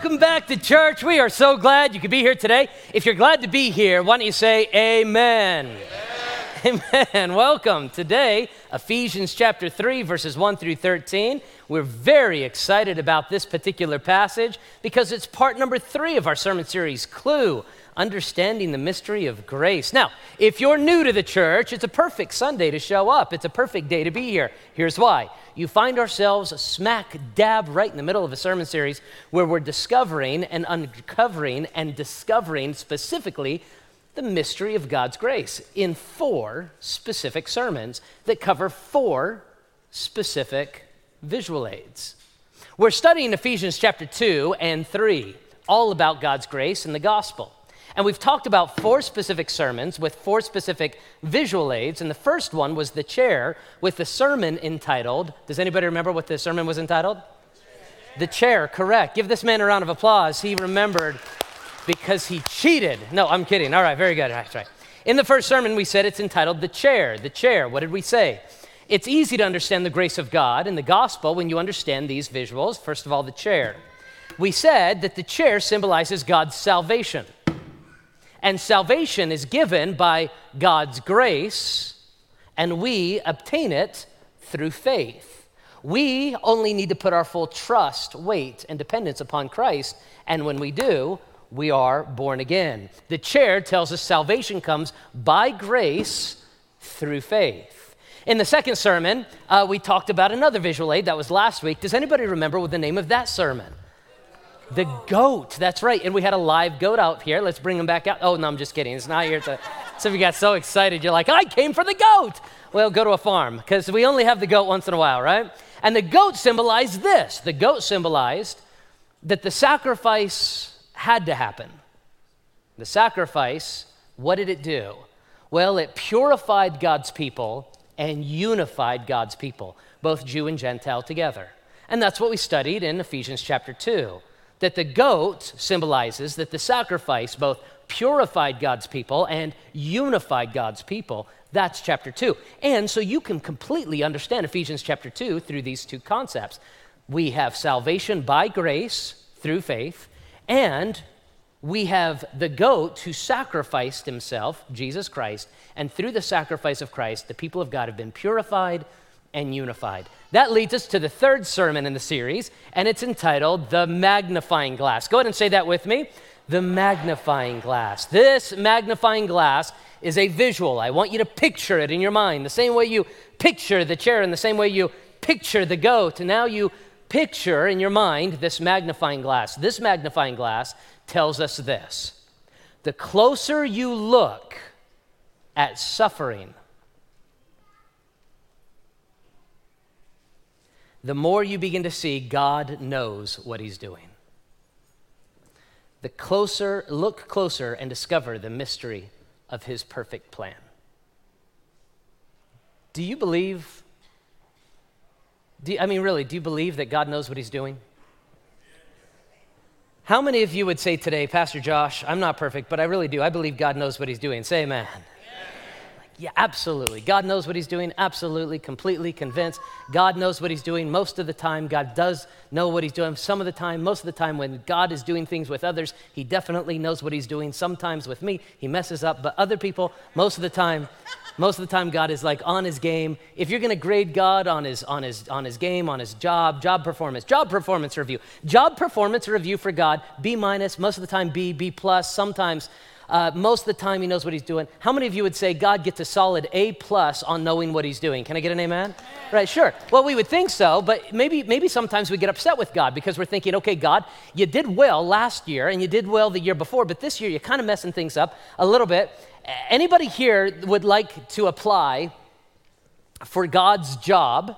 welcome back to church. We are so glad you could be here today. If you're glad to be here, why don't you say amen? Amen. amen. Welcome. Today, Ephesians chapter 3, verses 1 through 13. We're very excited about this particular passage because it's part number three of our sermon series, Clue understanding the mystery of grace. Now, if you're new to the church, it's a perfect Sunday to show up. It's a perfect day to be here. Here's why. You find ourselves smack dab right in the middle of a sermon series where we're discovering and uncovering and discovering specifically the mystery of God's grace in four specific sermons that cover four specific visual aids. We're studying Ephesians chapter 2 and 3, all about God's grace and the gospel. And we've talked about four specific sermons with four specific visual aids. And the first one was the chair with the sermon entitled, does anybody remember what the sermon was entitled? The chair, correct. Give this man a round of applause. He remembered because he cheated. No, I'm kidding. All right, very good. That's right. In the first sermon, we said it's entitled The Chair. The Chair. What did we say? It's easy to understand the grace of God in the gospel when you understand these visuals. First of all, the chair. We said that the chair symbolizes God's salvation. And salvation is given by God's grace, and we obtain it through faith. We only need to put our full trust, weight, and dependence upon Christ, and when we do, we are born again. The chair tells us salvation comes by grace through faith. In the second sermon, uh, we talked about another visual aid that was last week. Does anybody remember what the name of that sermon? The goat, that's right. And we had a live goat out here. Let's bring him back out. Oh, no, I'm just kidding. It's not here. Some of you got so excited. You're like, I came for the goat. Well, go to a farm because we only have the goat once in a while, right? And the goat symbolized this the goat symbolized that the sacrifice had to happen. The sacrifice, what did it do? Well, it purified God's people and unified God's people, both Jew and Gentile together. And that's what we studied in Ephesians chapter 2 that the goat symbolizes that the sacrifice both purified God's people and unified God's people. That's chapter 2. And so you can completely understand Ephesians chapter 2 through these two concepts. We have salvation by grace through faith, and we have the goat who sacrificed himself, Jesus Christ, and through the sacrifice of Christ, the people of God have been purified and unified. That leads us to the third sermon in the series, and it's entitled The Magnifying Glass. Go ahead and say that with me. The magnifying glass. This magnifying glass is a visual. I want you to picture it in your mind, the same way you picture the chair, in the same way you picture the goat. And now you picture in your mind this magnifying glass. This magnifying glass tells us this the closer you look at suffering, the more you begin to see God knows what He's doing. The closer, look closer and discover the mystery of His perfect plan. Do you believe? Do you, I mean, really, do you believe that God knows what He's doing? How many of you would say today, Pastor Josh, I'm not perfect, but I really do. I believe God knows what He's doing. Say amen. Yeah, absolutely. God knows what He's doing. Absolutely, completely convinced. God knows what He's doing most of the time. God does know what He's doing some of the time. Most of the time, when God is doing things with others, He definitely knows what He's doing. Sometimes with me, He messes up, but other people, most of the time, most of the time, God is like on His game. If you're going to grade God on His on His on His game, on His job, job performance, job performance review, job performance review for God, B minus. Most of the time, B, B plus. Sometimes uh, most of the time, he knows what he's doing. How many of you would say God gets a solid A plus on knowing what he's doing? Can I get an amen? Right, sure. Well, we would think so, but maybe, maybe sometimes we get upset with God because we're thinking, okay, God, you did well last year and you did well the year before, but this year you're kind of messing things up a little bit. Anybody here would like to apply for God's job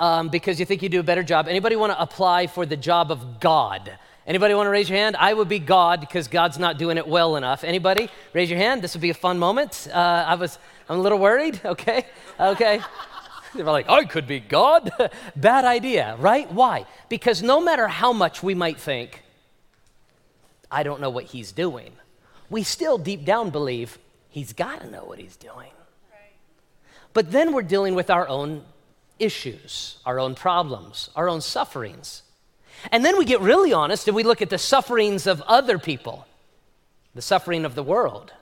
um, because you think you do a better job? Anybody want to apply for the job of God? Anybody want to raise your hand? I would be God because God's not doing it well enough. Anybody? Raise your hand. This would be a fun moment. Uh, I was, I'm a little worried. Okay, okay. They're like, I could be God. Bad idea, right? Why? Because no matter how much we might think, I don't know what he's doing, we still deep down believe he's got to know what he's doing. But then we're dealing with our own issues, our own problems, our own sufferings. And then we get really honest and we look at the sufferings of other people, the suffering of the world,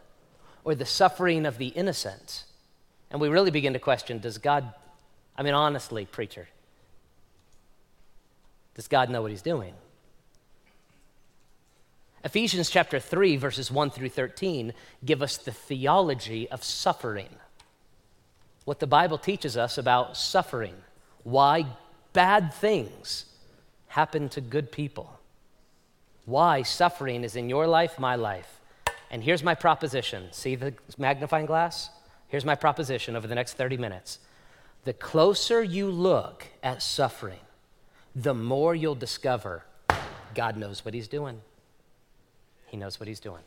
or the suffering of the innocent. And we really begin to question does God, I mean, honestly, preacher, does God know what he's doing? Ephesians chapter 3, verses 1 through 13, give us the theology of suffering. What the Bible teaches us about suffering, why bad things happen to good people, why suffering is in your life, my life. And here's my proposition. See the magnifying glass? Here's my proposition over the next 30 minutes. The closer you look at suffering, the more you'll discover God knows what He's doing. He knows what He's doing.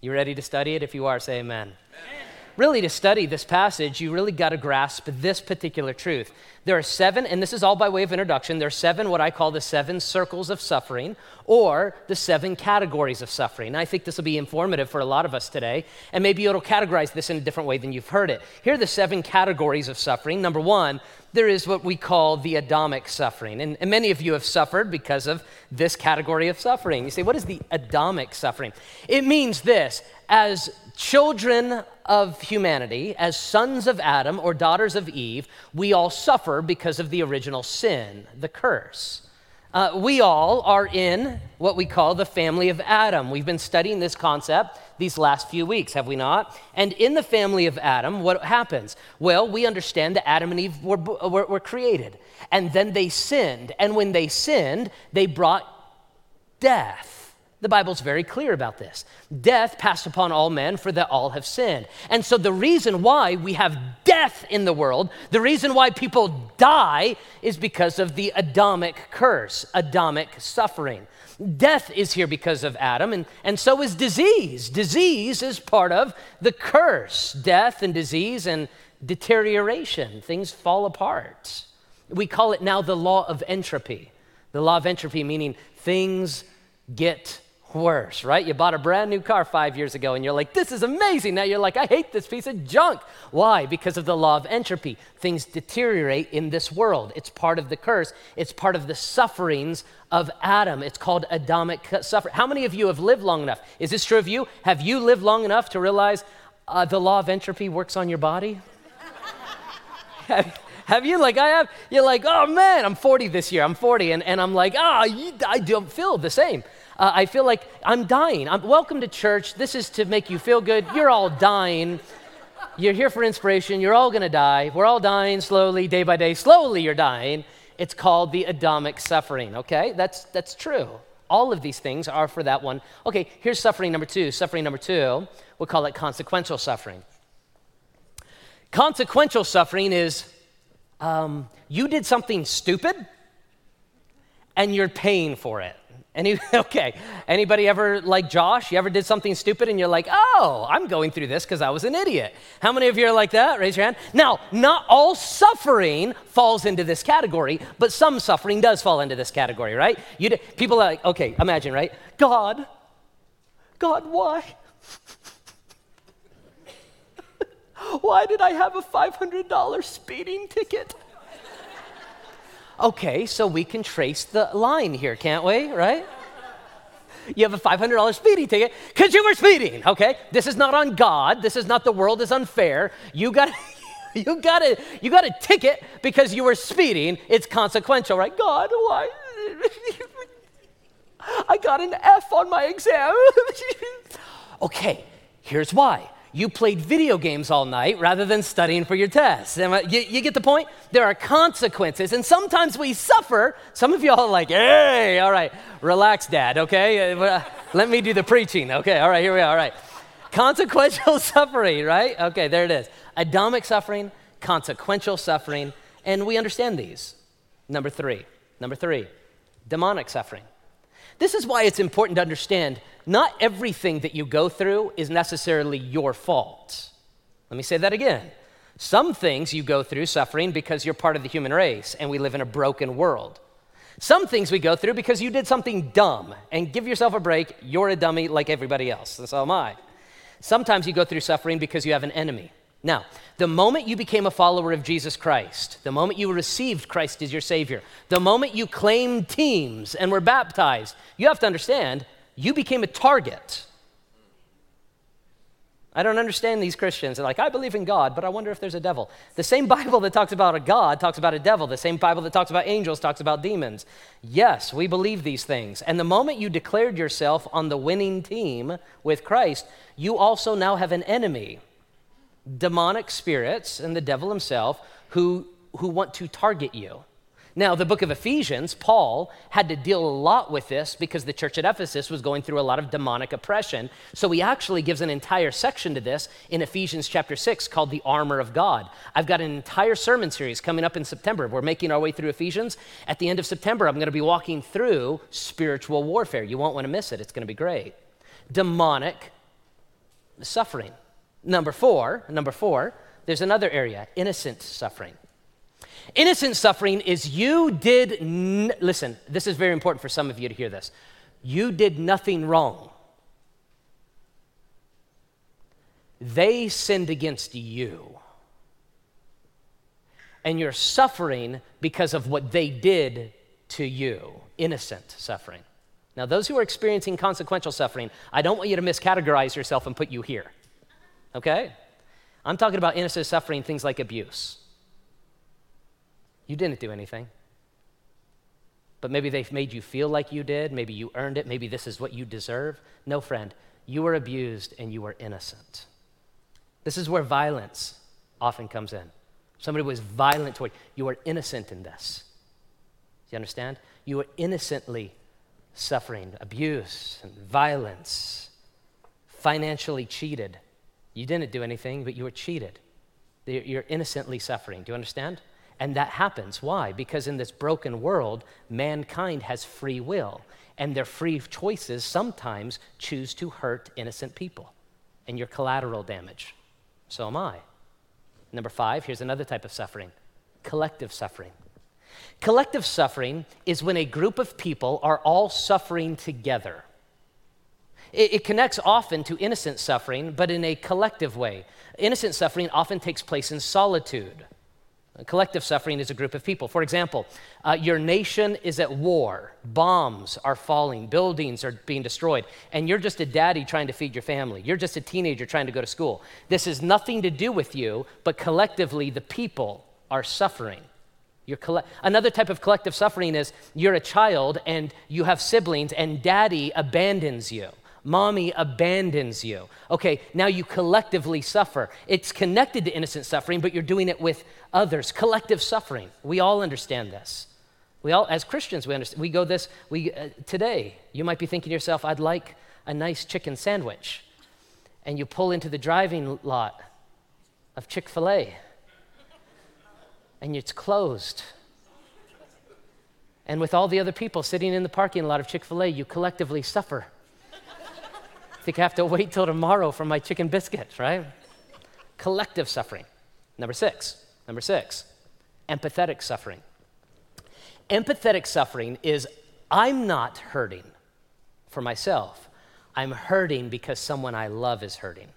You ready to study it? If you are, say amen. amen really, to study this passage, you really got to grasp this particular truth. There are seven, and this is all by way of introduction, there are seven, what I call the seven circles of suffering, or the seven categories of suffering. And I think this will be informative for a lot of us today, and maybe it'll categorize this in a different way than you've heard it. Here are the seven categories of suffering. Number one, there is what we call the Adamic suffering. And, and, many of you have suffered because of this category of suffering. You say, what is the Adamic suffering? It means this as children of humanity, as sons of Adam or daughters of Eve, we all suffer because of the original sin, the curse. Uh, we all are in what we call the family of Adam. We've been studying this concept these last few weeks, have we not? And in the family of Adam, what happens? Well, we understand that Adam and Eve were, were, were created, and then they sinned. And when they sinned, they brought death the Bible's very clear about this. Death passed upon all men, for that all have sinned. And so, the reason why we have death in the world, the reason why people die, is because of the Adamic curse, Adamic suffering. Death is here because of Adam, and, and so is disease. Disease is part of the curse. Death and disease and deterioration, things fall apart. We call it now the law of entropy. The law of entropy meaning things get worse, right? You bought a brand new car five years ago and you're like, this is amazing. Now you're like, I hate this piece of junk. Why? Because of the law of entropy. Things deteriorate in this world. It's part of the curse, it's part of the sufferings of Adam. It's called Adamic suffering. How many of you have lived long enough? Is this true of you? Have you lived long enough to realize uh, the law of entropy works on your body? have, you? Like, I have. You're like, oh man, I'm 40 this year. I'm 40. And, and I'm like, oh, you, I don't feel the same uh, I feel like I'm dying. I'm, welcome to church. This is to make you feel good. You're all dying. You're here for inspiration. You're all going to die. We're all dying slowly, day by day. Slowly, you're dying. It's called the Adamic suffering, okay? That's, that's true. All of these things are for that one. Okay, here's suffering number two. Suffering number two, we'll call it consequential suffering. Consequential suffering is um, you did something stupid and you're paying for it. Any, okay. Anybody ever like Josh? You ever did something stupid and you're like, oh, I'm going through this because I was an idiot. How many of you are like that? Raise your hand. Now, not all suffering falls into this category, but some suffering does fall into this category, right? You, people are like, okay, imagine, right? God, God, why? why did I have a $500 speeding ticket? Okay, so we can trace the line here, can't we? Right? You have a $500 speeding ticket because you were speeding. Okay, this is not on God. This is not the world is unfair. You got. You got a you got a ticket because you were speeding. It's consequential, right? God, why? I got an F on my exam. okay, here's why you played video games all night rather than studying for your tests. You, you, get the point? There are consequences, and sometimes we suffer. Some of y'all are like, hey, all right, relax, dad, okay? Uh, let me do the preaching, okay? All right, here we are, all right. Consequential suffering, right? Okay, there it is. Adamic suffering, consequential suffering, and we understand these. Number three, number three, demonic suffering. This is why it's important to understand not everything that you go through is necessarily your fault. Let me say that again. Some things you go through suffering because you're part of the human race and we live in a broken world. Some things we go through because you did something dumb and give yourself a break. You're a dummy like everybody else. So am I. Sometimes you go through suffering because you have an enemy. Now, the moment you became a follower of Jesus Christ, the moment you received Christ as your Savior, the moment you claimed teams and were baptized, you have to understand you became a target. I don't understand these Christians. They're like, I believe in God, but I wonder if there's a devil. The same Bible that talks about a God talks about a devil. The same Bible that talks about angels talks about demons. Yes, we believe these things. And the moment you declared yourself on the winning team with Christ, you also now have an enemy demonic spirits and the devil himself who, who want to target you. Now, the book of Ephesians, Paul had to deal a lot with this because the church at Ephesus was going through a lot of demonic oppression. So he actually gives an entire section to this in Ephesians chapter 6 called the armor of God. I've got an entire sermon series coming up in September. We're making our way through Ephesians. At the end of September, I'm going to be walking through spiritual warfare. You won't want to miss it, it's going to be great. Demonic suffering. Number four, number four, there's another area innocent suffering. Innocent suffering is you did, n- listen, this is very important for some of you to hear this. You did nothing wrong. They sinned against you. And you're suffering because of what they did to you. Innocent suffering. Now, those who are experiencing consequential suffering, I don't want you to miscategorize yourself and put you here okay? I'm talking about innocent suffering, things like abuse. You didn't do anything. But maybe they've made you feel like you did. Maybe you earned it. Maybe this is what you deserve. No, friend, you were abused and you were innocent. This is where violence often comes in. Somebody was violent toward you. You are innocent in this. Do you understand? You were innocently suffering abuse and violence, financially cheated you didn't do anything, but you were cheated. You're innocently suffering. Do you understand? And that happens. Why? Because in this broken world, mankind has free will, and their free choices sometimes choose to hurt innocent people. And you're collateral damage. So am I. Number five, here's another type of suffering collective suffering. Collective suffering is when a group of people are all suffering together. It, it, connects often to innocent suffering, but in a collective way. Innocent suffering often takes place in solitude. Collective suffering is a group of people. For example, uh, your nation is at war, bombs are falling, buildings are being destroyed, and you're just a daddy trying to feed your family. You're just a teenager trying to go to school. This has nothing to do with you, but collectively, the people are suffering. Coll- Another type of collective suffering is you're a child and you have siblings, and daddy abandons you. Mommy abandons you. Okay, now you collectively suffer. It's connected to innocent suffering, but you're doing it with others. Collective suffering. We all understand this. We all, as Christians, we understand. We go this. We uh, today. You might be thinking to yourself, "I'd like a nice chicken sandwich," and you pull into the driving lot of Chick Fil A, and it's closed. And with all the other people sitting in the parking lot of Chick Fil A, you collectively suffer I have to wait till tomorrow for my chicken biscuits, right? Collective suffering. Number six, number six, empathetic suffering. Empathetic suffering is I'm not hurting for myself, I'm hurting because someone I love is hurting.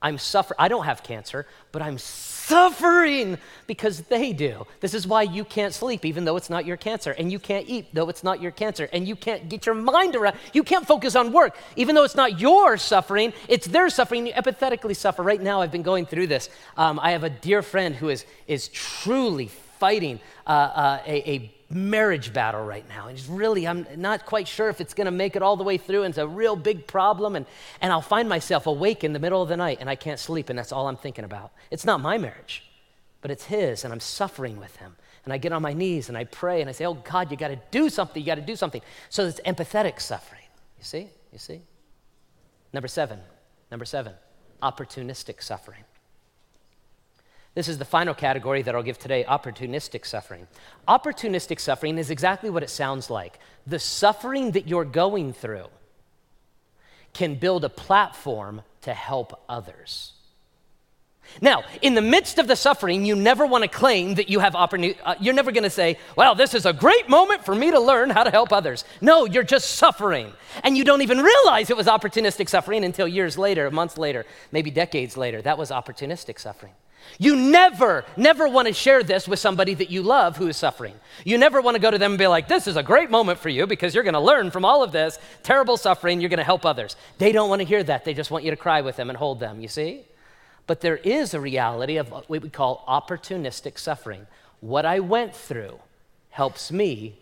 I'm suffering. I don't have cancer, but I'm suffering because they do. This is why you can't sleep, even though it's not your cancer, and you can't eat, though it's not your cancer, and you can't get your mind around. You can't focus on work, even though it's not your suffering, it's their suffering. You empathetically suffer. Right now, I've been going through this. Um, I have a dear friend who is, is truly fighting uh, uh, a, a marriage battle right now. And really, I'm not quite sure if it's going to make it all the way through. And it's a real big problem. And, and I'll find myself awake in the middle of the night and I can't sleep. And that's all I'm thinking about. It's not my marriage, but it's his. And I'm suffering with him. And I get on my knees and I pray and I say, Oh God, you got to do something. You got to do something. So it's empathetic suffering. You see? You see? Number seven. Number seven. Opportunistic suffering. This is the final category that I'll give today opportunistic suffering. Opportunistic suffering is exactly what it sounds like. The suffering that you're going through can build a platform to help others. Now, in the midst of the suffering, you never want to claim that you have opportunity. Uh, you're never going to say, well, this is a great moment for me to learn how to help others. No, you're just suffering. And you don't even realize it was opportunistic suffering until years later, months later, maybe decades later. That was opportunistic suffering. You never, never want to share this with somebody that you love who is suffering. You never want to go to them and be like, this is a great moment for you because you're going to learn from all of this terrible suffering. You're going to help others. They don't want to hear that. They just want you to cry with them and hold them, you see? But there is a reality of what we call opportunistic suffering. What I went through helps me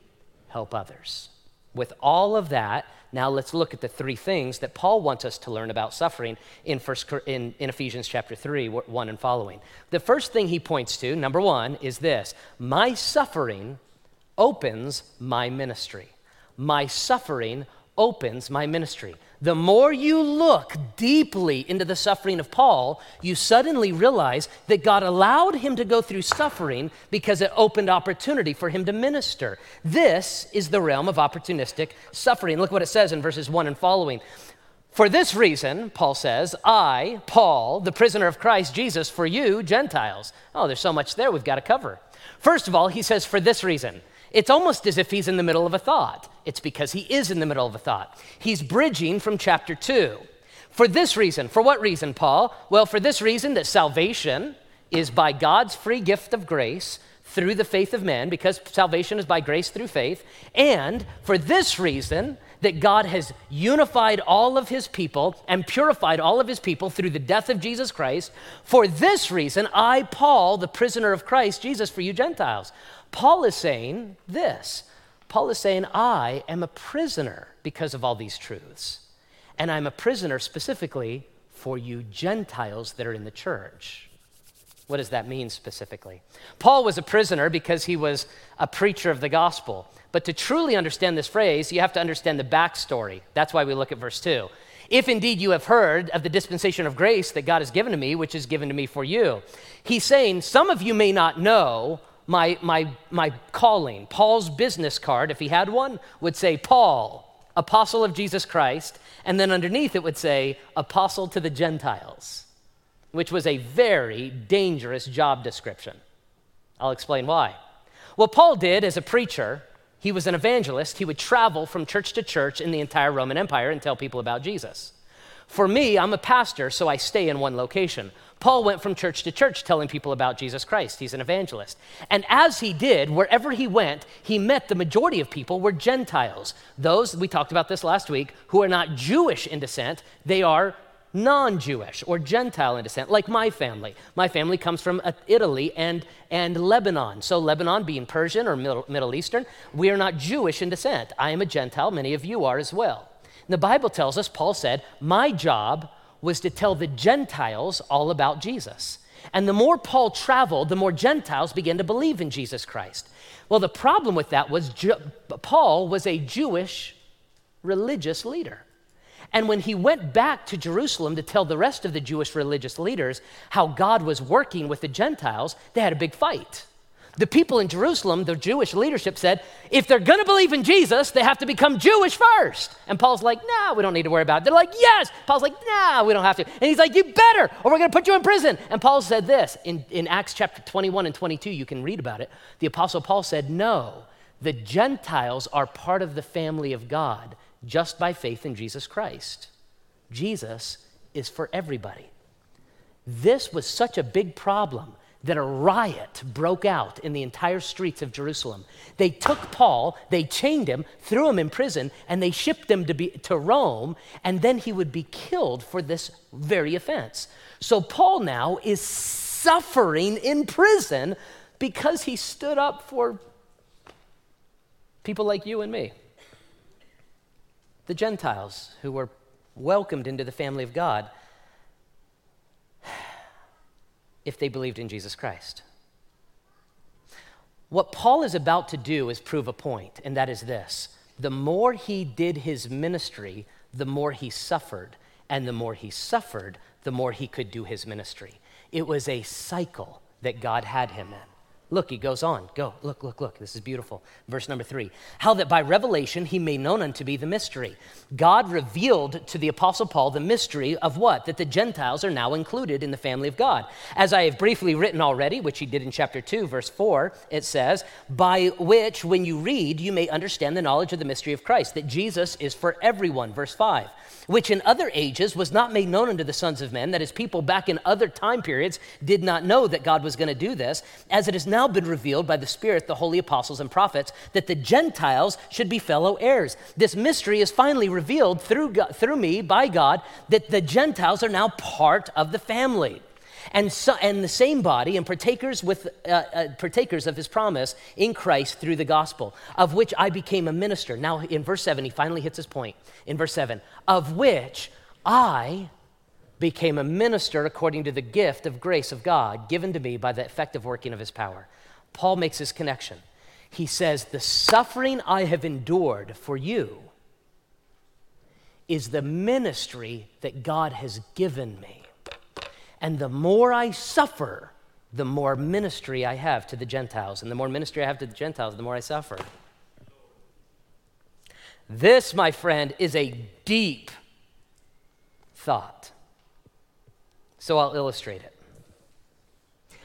help others. With all of that, now let's look at the three things that Paul wants us to learn about suffering in, first, in, in Ephesians chapter 3, 1 and following. The first thing he points to, number one, is this My suffering opens my ministry. My suffering opens my ministry. The more you look deeply into the suffering of Paul, you suddenly realize that God allowed him to go through suffering because it opened opportunity for him to minister. This is the realm of opportunistic suffering. Look what it says in verses 1 and following. For this reason, Paul says, I, Paul, the prisoner of Christ Jesus, for you, Gentiles. Oh, there's so much there we've got to cover. First of all, he says, for this reason. It's almost as if he's in the middle of a thought. It's because he is in the middle of a thought. He's bridging from chapter 2. For this reason, for what reason, Paul? Well, for this reason that salvation is by God's free gift of grace through the faith of men, because salvation is by grace through faith, and for this reason that God has unified all of his people and purified all of his people through the death of Jesus Christ. For this reason, I, Paul, the prisoner of Christ Jesus, for you Gentiles. Paul is saying this Paul is saying, I am a prisoner because of all these truths. And I'm a prisoner specifically for you Gentiles that are in the church. What does that mean specifically? Paul was a prisoner because he was a preacher of the gospel. But to truly understand this phrase, you have to understand the backstory. That's why we look at verse 2. If indeed you have heard of the dispensation of grace that God has given to me, which is given to me for you, he's saying, Some of you may not know my, my, my calling. Paul's business card, if he had one, would say, Paul, apostle of Jesus Christ. And then underneath it would say, apostle to the Gentiles, which was a very dangerous job description. I'll explain why. What Paul did as a preacher, he was an evangelist. He would travel from church to church in the entire Roman Empire and tell people about Jesus. For me, I'm a pastor, so I stay in one location. Paul went from church to church telling people about Jesus Christ. He's an evangelist. And as he did, wherever he went, he met the majority of people were Gentiles. Those, we talked about this last week, who are not Jewish in descent, they are non Jewish or Gentile in descent, like my family. My family comes from uh, Italy and, and Lebanon. So, Lebanon being Persian or Middle, Middle Eastern, we are not Jewish in descent. I am a Gentile, many of you are as well. The Bible tells us, Paul said, My job was to tell the Gentiles all about Jesus. And the more Paul traveled, the more Gentiles began to believe in Jesus Christ. Well, the problem with that was Paul was a Jewish religious leader. And when he went back to Jerusalem to tell the rest of the Jewish religious leaders how God was working with the Gentiles, they had a big fight the people in Jerusalem, the Jewish leadership said, if they're going to believe in Jesus, they have to become Jewish first. And Paul's like, nah, we don't need to worry about it. They're like, yes. Paul's like, nah, we don't have to. And he's like, you better, or we're going to put you in prison. And Paul said this in, in Acts chapter 21 and 22, you can read about it. The Apostle Paul said, no, the Gentiles are part of the family of God just by faith in Jesus Christ. Jesus is for everybody. This was such a big problem that a riot broke out in the entire streets of Jerusalem. They took Paul, they chained him, threw him in prison, and they shipped him to, be, to Rome, and then he would be killed for this very offense. So Paul now is suffering in prison because he stood up for people like you and me, the Gentiles who were welcomed into the family of God if they believed in Jesus Christ. What Paul is about to do is prove a point, and that is this the more he did his ministry, the more he suffered, and the more he suffered, the more he could do his ministry. It was a cycle that God had him in. Look, he goes on. Go, look, look, look. This is beautiful. Verse number three. How that by revelation he made known unto me the mystery. God revealed to the Apostle Paul the mystery of what? That the Gentiles are now included in the family of God. As I have briefly written already, which he did in chapter 2, verse 4, it says, By which, when you read, you may understand the knowledge of the mystery of Christ, that Jesus is for everyone. Verse 5 which in other ages was not made known unto the sons of men, that is, people back in other time periods did not know that God was going to do this, as it is now been revealed by the Spirit, the holy apostles and prophets, that the Gentiles should be fellow heirs. This mystery is finally revealed through, God, through me by God that the Gentiles are now part of the family and, so, and the same body, and partakers, with, uh, uh, partakers of his promise in Christ through the gospel, of which I became a minister. Now, in verse 7, he finally hits his point. In verse 7, of which I became a minister according to the gift of grace of God given to me by the effective working of his power. Paul makes his connection. He says, The suffering I have endured for you is the ministry that God has given me. And the more I suffer, the more ministry I have to the Gentiles. And the more ministry I have to the Gentiles, the more I suffer. This, my friend, is a deep thought. So I'll illustrate it.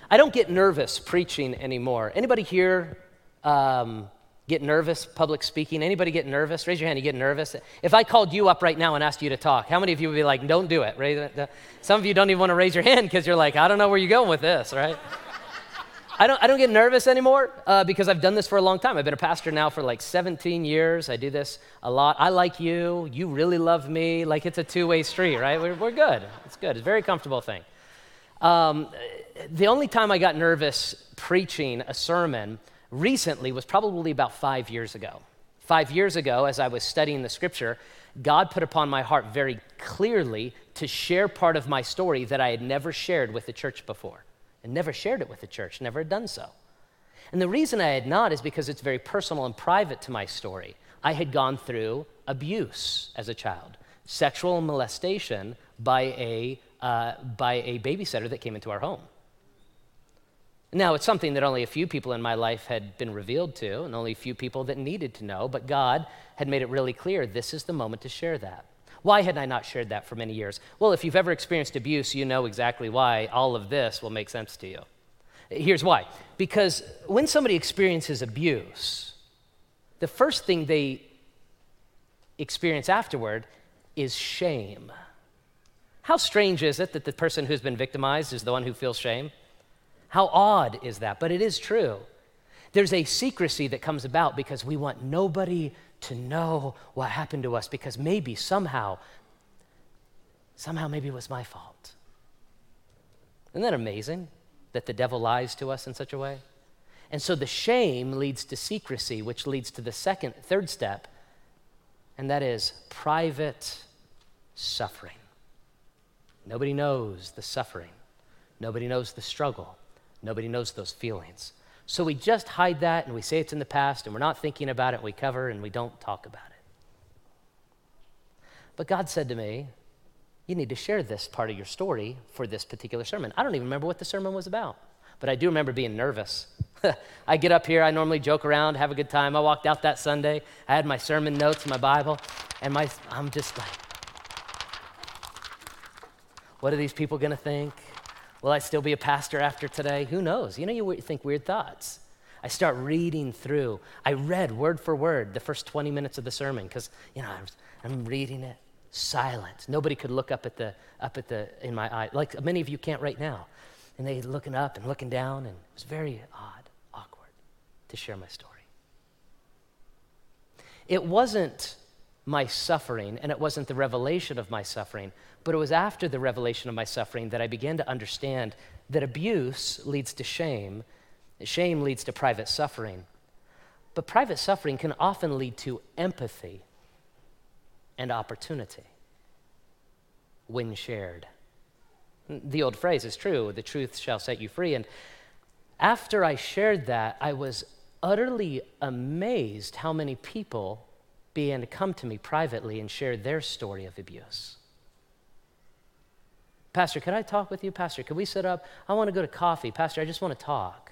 I don't get nervous preaching anymore. Anybody here um, Get nervous public speaking? Anybody get nervous? Raise your hand. You get nervous? If I called you up right now and asked you to talk, how many of you would be like, "Don't do it"? Some of you don't even want to raise your hand because you're like, "I don't know where you're going with this," right? I don't, I don't get nervous anymore uh, because I've done this for a long time. I've been a pastor now for like 17 years. I do this a lot. I like you. You really love me. Like it's a two way street, right? We're, we're good. It's good. It's a very comfortable thing. Um, the only time I got nervous preaching a sermon recently was probably about five years ago. Five years ago, as I was studying the scripture, God put upon my heart very clearly to share part of my story that I had never shared with the church before. And never shared it with the church, never had done so. And the reason I had not is because it's very personal and private to my story. I had gone through abuse as a child, sexual molestation by a, uh, by a babysitter that came into our home. Now, it's something that only a few people in my life had been revealed to, and only a few people that needed to know, but God had made it really clear this is the moment to share that. Why had I not shared that for many years? Well, if you've ever experienced abuse, you know exactly why all of this will make sense to you. Here's why because when somebody experiences abuse, the first thing they experience afterward is shame. How strange is it that the person who's been victimized is the one who feels shame? How odd is that? But it is true. There's a secrecy that comes about because we want nobody to know what happened to us because maybe somehow, somehow maybe it was my fault. Isn't that amazing that the devil lies to us in such a way? And so the shame leads to secrecy, which leads to the second, third step, and that is private suffering. Nobody knows the suffering, nobody knows the struggle. Nobody knows those feelings. So we just hide that and we say it's in the past and we're not thinking about it. We cover and we don't talk about it. But God said to me, You need to share this part of your story for this particular sermon. I don't even remember what the sermon was about, but I do remember being nervous. I get up here, I normally joke around, have a good time. I walked out that Sunday, I had my sermon notes, my Bible, and my, I'm just like, what are these people going to think? Will I still be a pastor after today? Who knows? You know, you think weird thoughts. I start reading through. I read word for word the first 20 minutes of the sermon because, you know, I'm, reading it silent. Nobody could look up at the, up at the, in my eye, like many of you can't right now. And they looking up and looking down, and it was very odd, awkward to share my story. It wasn't my suffering, and it wasn't the revelation of my suffering, but it was after the revelation of my suffering that I began to understand that abuse leads to shame, shame leads to private suffering. But private suffering can often lead to empathy and opportunity when shared. The old phrase is true the truth shall set you free. And after I shared that, I was utterly amazed how many people began to come to me privately and share their story of abuse. Pastor, could I talk with you? Pastor, could we sit up? I want to go to coffee. Pastor, I just want to talk.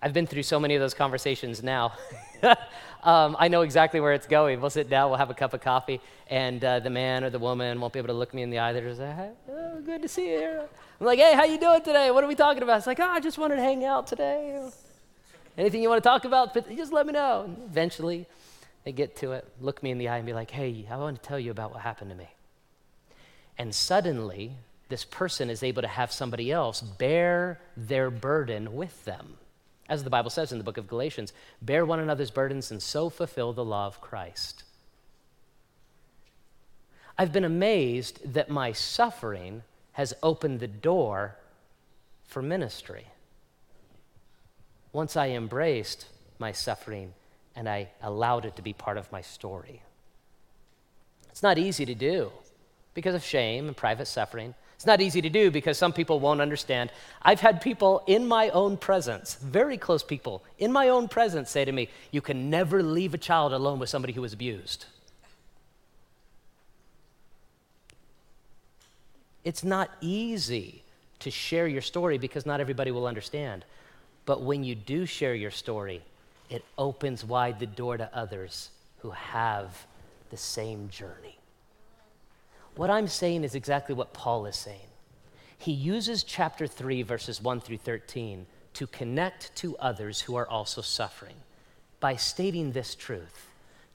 I've been through so many of those conversations now. um, I know exactly where it's going. We'll sit down, we'll have a cup of coffee, and uh, the man or the woman won't be able to look me in the eye. They're just like, hey, oh, good to see you. I'm like, hey, how you doing today? What are we talking about? It's like, oh, I just wanted to hang out today. Anything you want to talk about, just let me know. And eventually, they get to it, look me in the eye, and be like, hey, I want to tell you about what happened to me. And suddenly, this person is able to have somebody else bear their burden with them. As the Bible says in the book of Galatians, bear one another's burdens and so fulfill the law of Christ. I've been amazed that my suffering has opened the door for ministry. Once I embraced my suffering and I allowed it to be part of my story. It's not easy to do because of shame and private suffering. It's not easy to do because some people won't understand. I've had people in my own presence, very close people, in my own presence say to me, You can never leave a child alone with somebody who was abused. It's not easy to share your story because not everybody will understand. But when you do share your story, it opens wide the door to others who have the same journey. What I'm saying is exactly what Paul is saying. He uses chapter 3, verses 1 through 13, to connect to others who are also suffering by stating this truth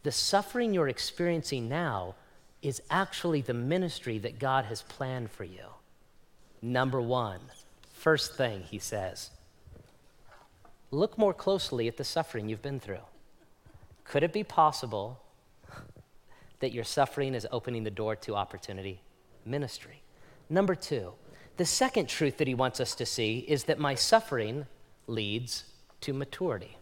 the suffering you're experiencing now is actually the ministry that God has planned for you. Number one, first thing he says, look more closely at the suffering you've been through. Could it be possible that your suffering is opening the door to opportunity ministry. Number two, the second truth that he wants us to see is that my suffering leads to maturity.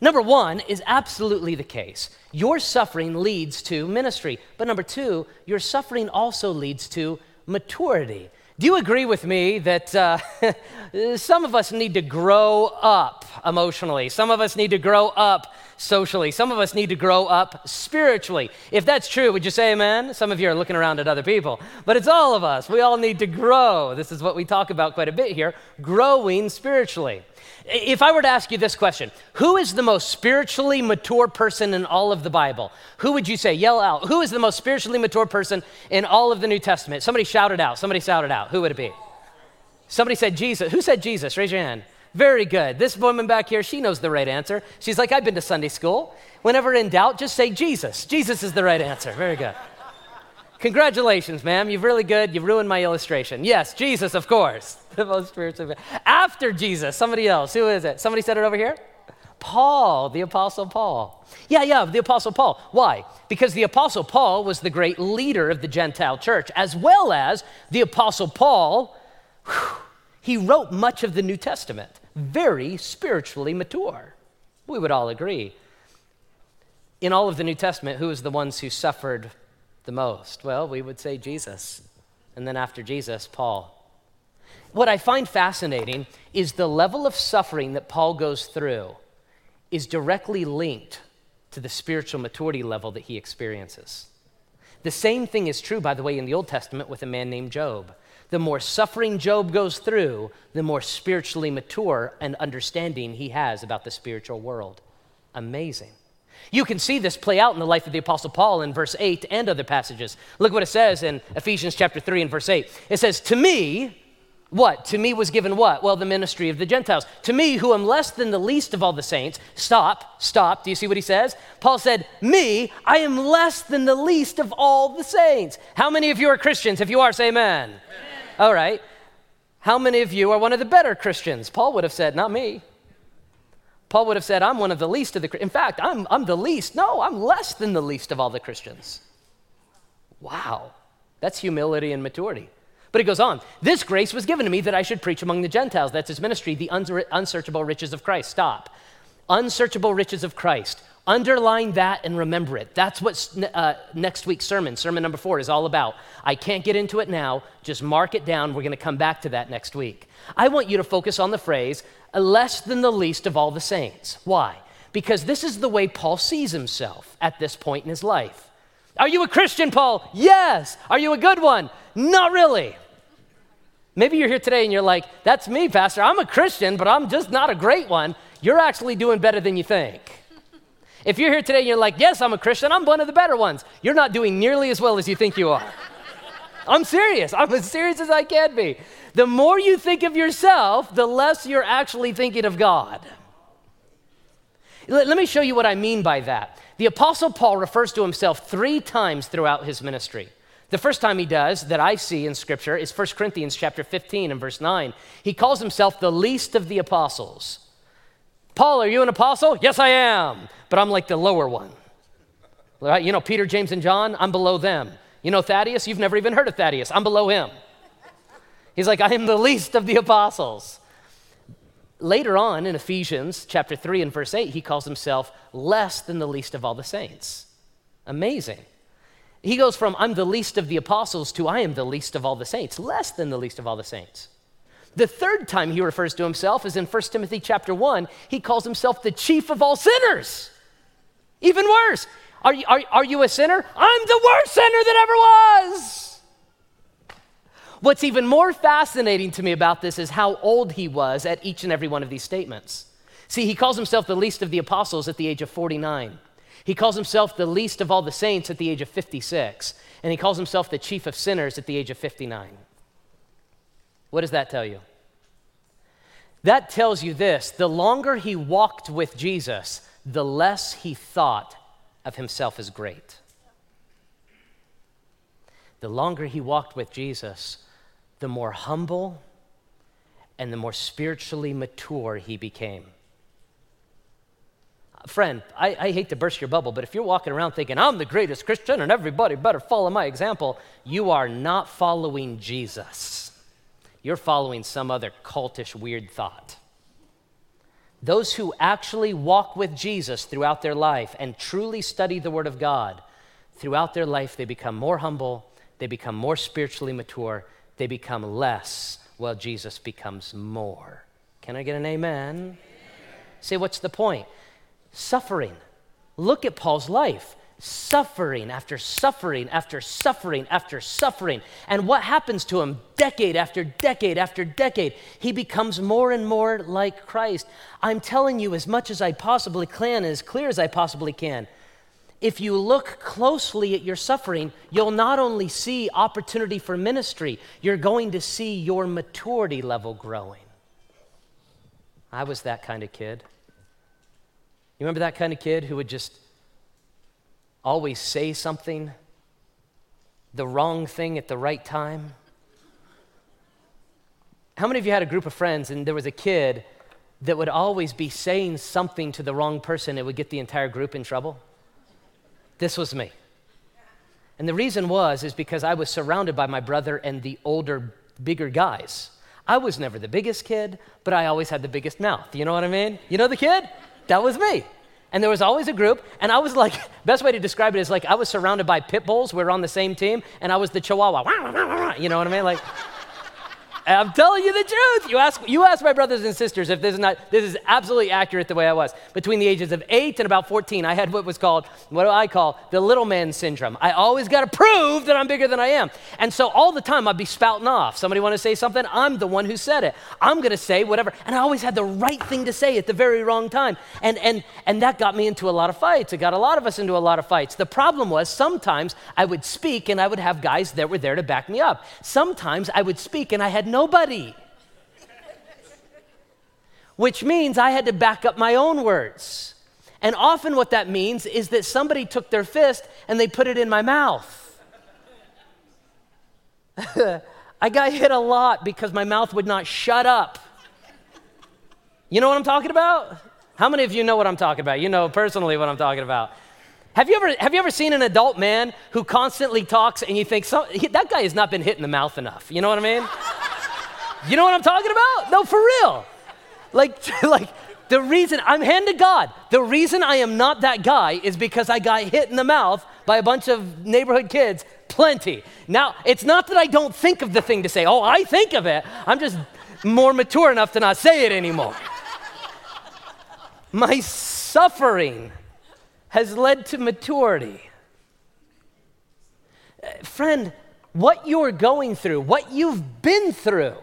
Number one is absolutely the case. Your suffering leads to ministry. But number two, your suffering also leads to maturity. Do you agree with me that uh, some of us need to grow up emotionally? Some of us need to grow up socially. Some of us need to grow up spiritually. If that's true, would you say amen? Some of you are looking around at other people, but it's all of us. We all need to grow. This is what we talk about quite a bit here growing spiritually. If I were to ask you this question, who is the most spiritually mature person in all of the Bible? Who would you say? Yell out. Who is the most spiritually mature person in all of the New Testament? Somebody shout it out. Somebody shout it out. Who would it be? Somebody said Jesus. Who said Jesus? Raise your hand. Very good. This woman back here, she knows the right answer. She's like, I've been to Sunday school. Whenever in doubt, just say Jesus. Jesus is the right answer. Very good. Congratulations, ma'am. You've really good. You've ruined my illustration. Yes, Jesus, of course. The most spiritual. After Jesus, somebody else. Who is it? Somebody said it over here? Paul, the Apostle Paul. Yeah, yeah, the Apostle Paul. Why? Because the Apostle Paul was the great leader of the Gentile church, as well as the Apostle Paul, whew, he wrote much of the New Testament, very spiritually mature. We would all agree. In all of the New Testament, who was the ones who suffered the most? Well, we would say Jesus. And then after Jesus, Paul. What I find fascinating is the level of suffering that Paul goes through is directly linked to the spiritual maturity level that he experiences. The same thing is true, by the way, in the Old Testament with a man named Job. The more suffering Job goes through, the more spiritually mature and understanding he has about the spiritual world. Amazing. You can see this play out in the life of the Apostle Paul in verse 8 and other passages. Look what it says in Ephesians chapter 3 and verse 8. It says, To me, what? To me was given what? Well, the ministry of the Gentiles. To me, who am less than the least of all the saints, stop, stop. Do you see what he says? Paul said, Me, I am less than the least of all the saints. How many of you are Christians? If you are, say amen. amen. All right. How many of you are one of the better Christians? Paul would have said, Not me. Paul would have said, I'm one of the least of the, in fact, I'm, I'm the least. No, I'm less than the least of all the Christians. Wow, that's humility and maturity. But he goes on, this grace was given to me that I should preach among the Gentiles. That's his ministry, the unsearchable riches of Christ. Stop. Unsearchable riches of Christ. Underline that and remember it. That's what uh, next week's sermon, sermon number four, is all about. I can't get into it now. Just mark it down. We're going to come back to that next week. I want you to focus on the phrase, less than the least of all the saints. Why? Because this is the way Paul sees himself at this point in his life. Are you a Christian, Paul? Yes. Are you a good one? Not really. Maybe you're here today and you're like, that's me, Pastor. I'm a Christian, but I'm just not a great one. you're actually doing better than you think. If you're here today and you're like, yes, I'm a Christian, I'm one of the better ones, you're not doing nearly as well as you think you are. I'm serious. I'm as serious as I can be. The more you think of yourself, the less you're actually thinking of God. Let, me show you what I mean by that. The Apostle Paul refers to himself three times throughout his ministry. The first time he does that I see in scripture is 1 Corinthians chapter 15 and verse 9. He calls himself the least of the apostles. Paul, are you an apostle? Yes, I am, but I'm like the lower one. Right? You know, Peter, James, and John, I'm below them. You know, Thaddeus, you've never even heard of Thaddeus. I'm below him. He's like, I am the least of the apostles. Later on in Ephesians chapter 3 and verse 8, he calls himself less than the least of all the saints. Amazing. He goes from I'm the least of the apostles to I am the least of all the saints, less than the least of all the saints. The third time he refers to himself is in 1 Timothy chapter 1. He calls himself the chief of all sinners. Even worse. Are you, are, are you a sinner? I'm the worst sinner that ever was. What's even more fascinating to me about this is how old he was at each and every one of these statements. See, he calls himself the least of the apostles at the age of 49. He calls himself the least of all the saints at the age of 56, and he calls himself the chief of sinners at the age of 59. What does that tell you? That tells you this the longer he walked with Jesus, the less he thought of himself as great. The longer he walked with Jesus, the more humble and the more spiritually mature he became friend, I, I, hate to burst your bubble, but if you're walking around thinking, I'm the greatest Christian and everybody better follow my example, you are not following Jesus. You're following some other cultish, weird thought. Those who actually walk with Jesus throughout their life and truly study the Word of God, throughout their life, they become more humble, they become more spiritually mature, they become less, while Jesus becomes more. Can I get an amen? amen. Say, what's the point? suffering. Look at Paul's life suffering after suffering after suffering after suffering. And what happens to him decade after decade after decade? He becomes more and more like Christ. I'm telling you as much as I possibly can, as clear as I possibly can. If you look closely at your suffering, you'll not only see opportunity for ministry, you're going to see your maturity level growing. I was that kind of kid. You remember that kind of kid who would just always say something, the wrong thing at the right time? How many of you had a group of friends and there was a kid that would always be saying something to the wrong person that would get the entire group in trouble? This was me. And the reason was is because I was surrounded by my brother and the older, bigger guys. I was never the biggest kid, but I always had the biggest mouth. You know what I mean? You know the kid? That was me. And there was always a group, and I was like, best way to describe it is like I was surrounded by pit bulls. We were on the same team, and I was the chihuahua. You know what I mean? Like, I'm telling you the truth. You ask, you ask my brothers and sisters if this is not, this is absolutely accurate the way I was. Between the ages of eight and about 14, I had what was called, what do I call, the little man syndrome. I always got to prove that I'm bigger than I am. And so all the time I'd be spouting off. Somebody want to say something? I'm the one who said it. I'm going to say whatever. And I always had the right thing to say at the very wrong time. And, and, and that got me into a lot of fights. It got a lot of us into a lot of fights. The problem was sometimes I would speak and I would have guys that were there to back me up. Sometimes I would speak and I had no nobody. Which means I had to back up my own words. And often what that means is that somebody took their fist and they put it in my mouth. I got hit a lot because my mouth would not shut up. You know what I'm talking about? How many of you know what I'm talking about? You know personally what I'm talking about. Have you ever, have you ever seen an adult man who constantly talks and you think, that guy has not been hit in the mouth enough? You know what I mean? You know what I'm talking about? No, for real. Like, like the reason I'm hand to God, the reason I am not that guy is because I got hit in the mouth by a bunch of neighborhood kids, plenty. Now, it's not that I don't think of the thing to say. Oh, I think of it. I'm just more mature enough to not say it anymore. My suffering has led to maturity. Friend, what you're going through, what you've been through,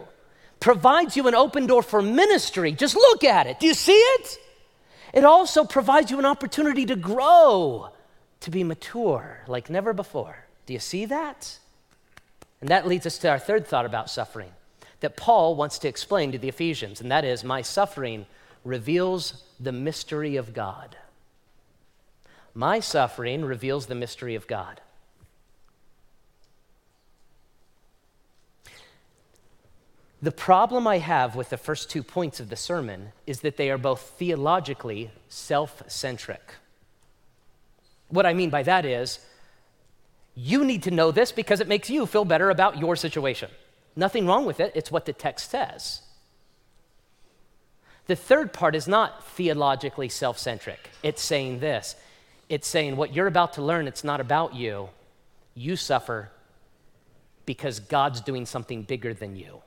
provides you an open door for ministry. Just look at it. Do you see it? it also provides you an opportunity to grow, to be mature like never before. Do you see that? And that leads us to our third thought about suffering that Paul wants to explain to the Ephesians, and that is my suffering reveals the mystery of God. My suffering reveals the mystery of God. The problem I have with the first two points of the sermon is that they are both theologically self centric. What I mean by that is, you need to know this because it makes you feel better about your situation. Nothing wrong with it, it's what the text says. The third part is not theologically self centric. It's saying this it's saying what you're about to learn, it's not about you. You suffer because God's doing something bigger than you.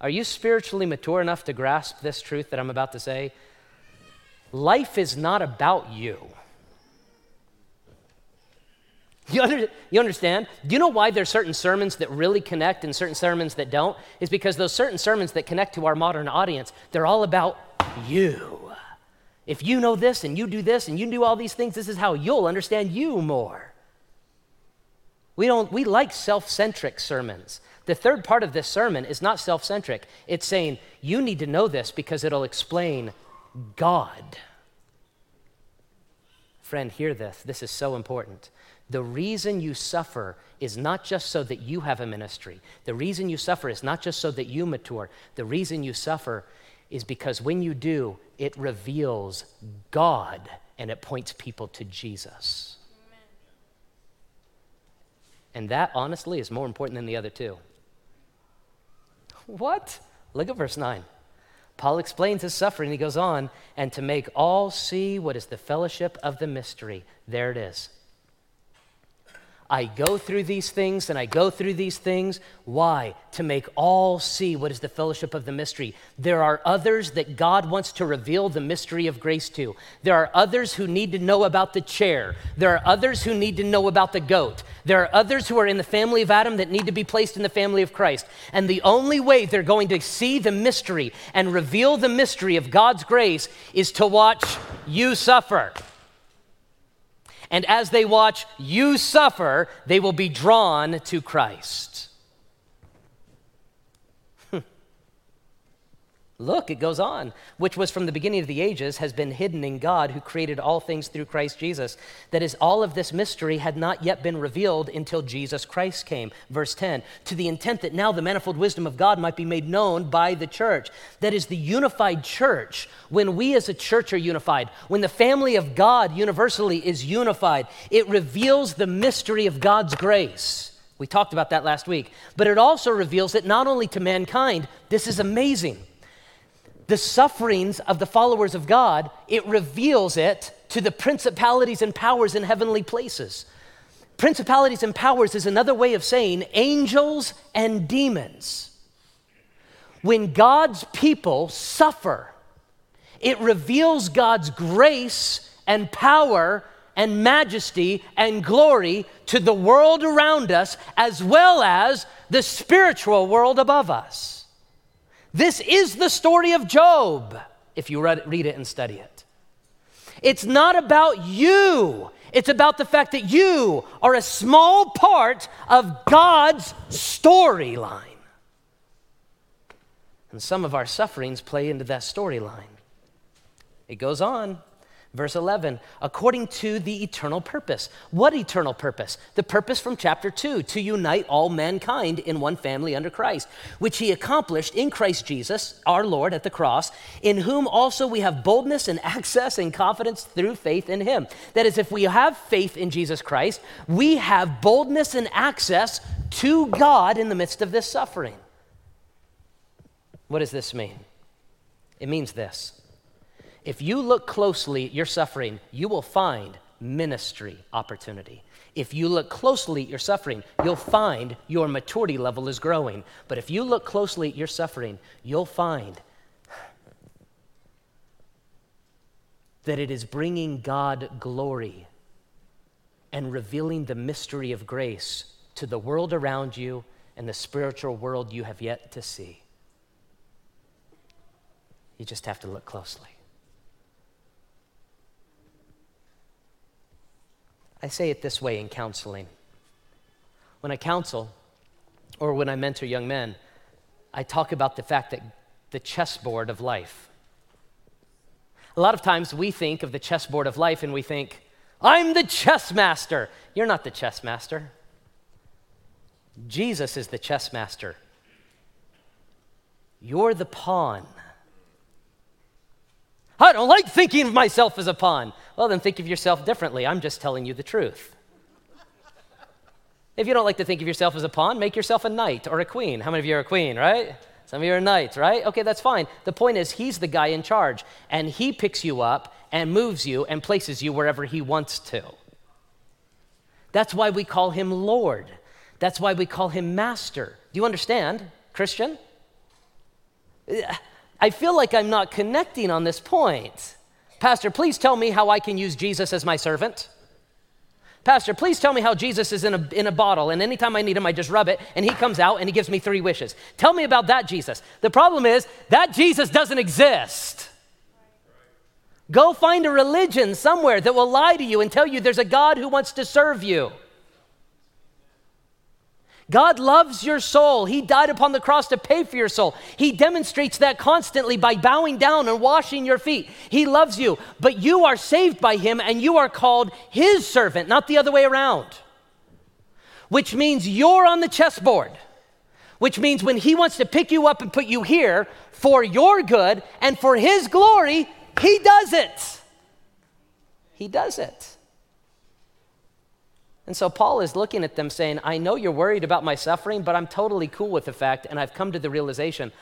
Are you spiritually mature enough to grasp this truth that I'm about to say? Life is not about you. You, under, you understand? Do you know why there's certain sermons that really connect and certain sermons that don't? Is because those certain sermons that connect to our modern audience, they're all about you. If you know this and you do this and you do all these things, this is how you'll understand you more. We don't we like self-centric sermons. The third part of this sermon is not self-centric. It's saying you need to know this because it'll explain God. Friend, hear this. This is so important. The reason you suffer is not just so that you have a ministry. The reason you suffer is not just so that you mature. The reason you suffer is because when you do, it reveals God and it points people to Jesus. Amen. And that, honestly, is more important than the other two. What? Look at verse 9. Paul explains his suffering. He goes on, and to make all see what is the fellowship of the mystery. There it is. I go through these things and I go through these things. Why? To make all see what is the fellowship of the mystery. There are others that God wants to reveal the mystery of grace to. There are others who need to know about the chair. There are others who need to know about the goat. There are others who are in the family of Adam that need to be placed in the family of Christ. And the only way they're going to see the mystery and reveal the mystery of God's grace is to watch you suffer. And as they watch you suffer, they will be drawn to Christ. Look, it goes on, which was from the beginning of the ages, has been hidden in God who created all things through Christ Jesus. That is, all of this mystery had not yet been revealed until Jesus Christ came. Verse 10 to the intent that now the manifold wisdom of God might be made known by the church. That is, the unified church, when we as a church are unified, when the family of God universally is unified, it reveals the mystery of God's grace. We talked about that last week. But it also reveals it not only to mankind, this is amazing the sufferings of the followers of God, it reveals it to the principalities and powers in heavenly places. Principalities and powers is another way of saying angels and demons. When God's people suffer, it reveals God's grace and power and majesty and glory to the world around us as well as the spiritual world above us. This is the story of Job, if you read, read it and study it. It's not about you. It's about the fact that you are a small part of God's storyline. And some of our sufferings play into that storyline. It goes on. Verse 11, according to the eternal purpose. What eternal purpose? The purpose from chapter 2 to unite all mankind in one family under Christ, which he accomplished in Christ Jesus, our Lord, at the cross, in whom also we have boldness and access and confidence through faith in him. That is, if we have faith in Jesus Christ, we have boldness and access to God in the midst of this suffering. What does this mean? It means this if you look closely at your suffering, you will find ministry opportunity. If you look closely at your suffering, you'll find your maturity level is growing. But if you look closely at your suffering, you'll find that it is bringing God glory and revealing the mystery of grace to the world around you and the spiritual world you have yet to see. You just have to look closely. I say it this way in counseling. When I counsel or when I mentor young men, I talk about the fact that the chessboard of life. A lot of times we think of the chessboard of life and we think, I'm the chess master. You're not the chess master. Jesus is the chess master. You're the pawn. I don't like thinking of myself as a pawn. Well, then think of yourself differently. I'm just telling you the truth. If you don't like to think of yourself as a pawn, make yourself a knight or a queen. How many of you are a queen, right? Some of you are knights, right? Okay, that's fine. The point is, he's the guy in charge, and he picks you up and moves you and places you wherever he wants to. That's why we call him Lord. That's why we call him Master. Do you understand, Christian? I feel like I'm not connecting on this point. Pastor, please tell me how I can use Jesus as my servant. Pastor, please tell me how Jesus is in a, in a bottle, and anytime I need him, I just rub it, and he comes out and he gives me three wishes. Tell me about that Jesus. The problem is, that Jesus doesn't exist. Go find a religion somewhere that will lie to you and tell you there's a God who wants to serve you. God loves your soul. He died upon the cross to pay for your soul. He demonstrates that constantly by bowing down and washing your feet. He loves you, but you are saved by Him and you are called His servant, not the other way around. Which means you're on the chessboard, which means when He wants to pick you up and put you here for your good and for His glory, He does it. He does it. And so Paul is looking at them saying, I know you're worried about my suffering, but I'm totally cool with the fact, and I've come to the realization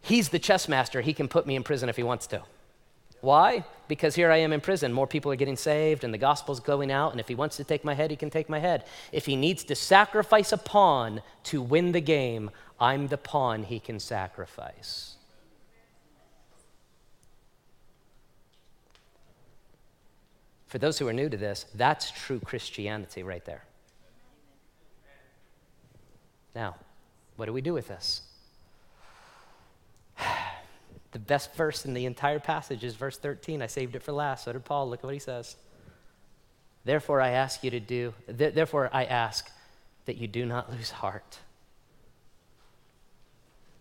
he's the chess master. He can put me in prison if he wants to. Why? Because here I am in prison. More people are getting saved, and the gospel's going out. And if he wants to take my head, he can take my head. If he needs to sacrifice a pawn to win the game, I'm the pawn he can sacrifice. For those who are new to this, that's true Christianity right there. Now, what do we do with this? The best verse in the entire passage is verse 13. I saved it for last. So did Paul. Look at what he says. Therefore, I ask you to do, th- therefore, I ask that you do not lose heart.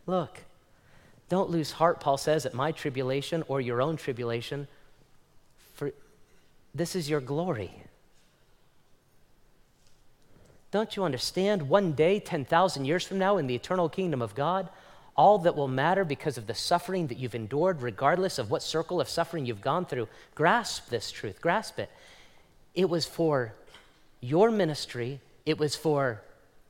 Look, don't lose heart, Paul says, at my tribulation or your own tribulation, this is your glory. Don't you understand? One day, 10,000 years from now, in the eternal kingdom of God, all that will matter because of the suffering that you've endured, regardless of what circle of suffering you've gone through, grasp this truth, grasp it. It was for your ministry, it was for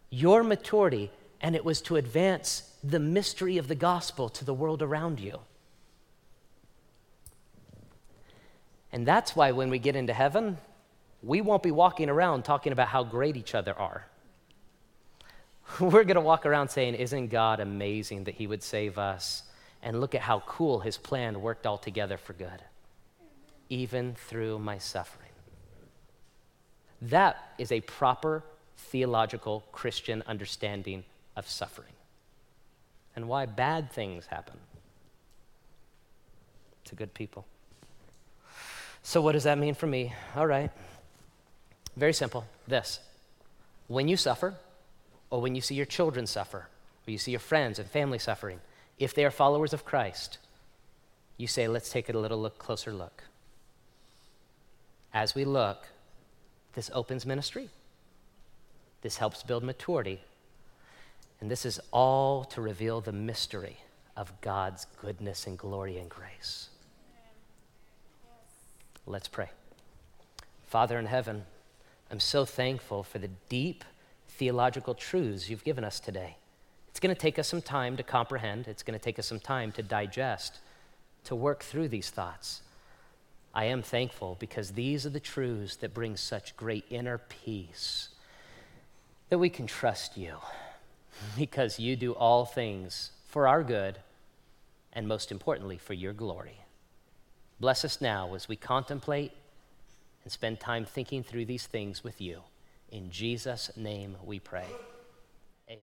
your maturity, and it was to advance the mystery of the gospel to the world around you. And that's why when we get into heaven, we won't be walking around talking about how great each other are. We're going to walk around saying, Isn't God amazing that He would save us? And look at how cool His plan worked all together for good, even through my suffering. That is a proper theological Christian understanding of suffering and why bad things happen to good people. So, what does that mean for me? All right. Very simple this when you suffer, or when you see your children suffer, or you see your friends and family suffering, if they are followers of Christ, you say, let's take a little look, closer look. As we look, this opens ministry. This helps build maturity. And this is all to reveal the mystery of God's goodness and glory and grace. Let's pray. Father in heaven, I'm so thankful for the deep theological truths you've given us today. It's going to take us some time to comprehend, it's going to take us some time to digest, to work through these thoughts. I am thankful because these are the truths that bring such great inner peace that we can trust you because you do all things for our good and most importantly for your glory. Bless us now as we contemplate and spend time thinking through these things with you. In Jesus' name we pray.